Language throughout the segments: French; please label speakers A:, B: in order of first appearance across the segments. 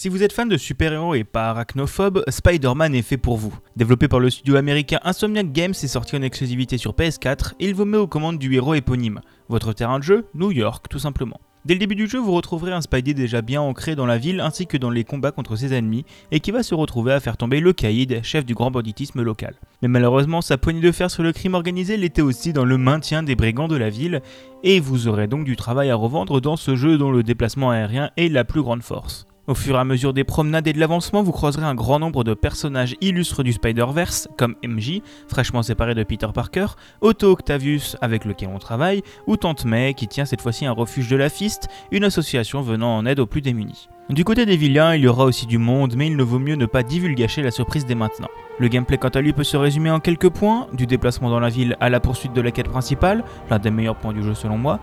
A: Si vous êtes fan de super-héros et pas arachnophobe, Spider-Man est fait pour vous. Développé par le studio américain Insomniac Games et sorti en exclusivité sur PS4, il vous met aux commandes du héros éponyme. Votre terrain de jeu New York, tout simplement. Dès le début du jeu, vous retrouverez un Spidey déjà bien ancré dans la ville ainsi que dans les combats contre ses ennemis et qui va se retrouver à faire tomber le Caïd, chef du grand banditisme local. Mais malheureusement, sa poignée de fer sur le crime organisé l'était aussi dans le maintien des brigands de la ville et vous aurez donc du travail à revendre dans ce jeu dont le déplacement aérien est la plus grande force. Au fur et à mesure des promenades et de l'avancement, vous croiserez un grand nombre de personnages illustres du Spider-Verse, comme MJ, fraîchement séparé de Peter Parker, Otto Octavius, avec lequel on travaille, ou Tante May, qui tient cette fois-ci un refuge de la Fist, une association venant en aide aux plus démunis. Du côté des vilains, il y aura aussi du monde, mais il ne vaut mieux ne pas divulgacher la surprise dès maintenant. Le gameplay quant à lui peut se résumer en quelques points, du déplacement dans la ville à la poursuite de la quête principale, l'un des meilleurs points du jeu selon moi,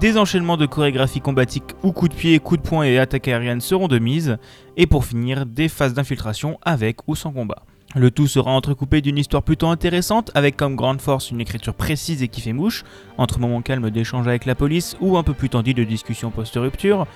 A: des enchaînements de chorégraphie combatique où coups de pied, coups de poing et attaques aériennes seront de mise, et pour finir, des phases d'infiltration avec ou sans combat. Le tout sera entrecoupé d'une histoire plutôt intéressante, avec comme grande force une écriture précise et qui fait mouche, entre moments calmes d'échange avec la police ou un peu plus tendus de discussion post-rupture.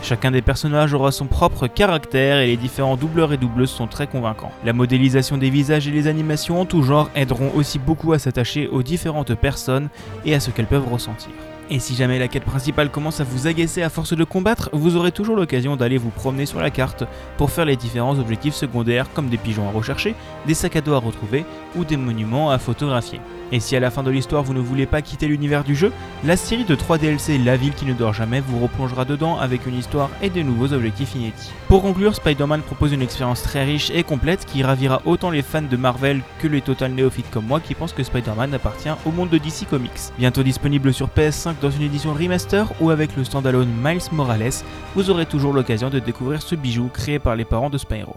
A: Chacun des personnages aura son propre caractère et les différents doubleurs et doubleuses sont très convaincants. La modélisation des visages et les animations en tout genre aideront aussi beaucoup à s'attacher aux différentes personnes et à ce qu'elles peuvent ressentir. Et si jamais la quête principale commence à vous agacer à force de combattre, vous aurez toujours l'occasion d'aller vous promener sur la carte pour faire les différents objectifs secondaires comme des pigeons à rechercher, des sacs à dos à retrouver ou des monuments à photographier. Et si à la fin de l'histoire vous ne voulez pas quitter l'univers du jeu, la série de 3 DLC La ville qui ne dort jamais vous replongera dedans avec une histoire et de nouveaux objectifs inédits. Pour conclure, Spider-Man propose une expérience très riche et complète qui ravira autant les fans de Marvel que les total néophytes comme moi qui pensent que Spider-Man appartient au monde de DC Comics. Bientôt disponible sur PS5 dans une édition remaster ou avec le standalone Miles Morales, vous aurez toujours l'occasion de découvrir ce bijou créé par les parents de Spyro.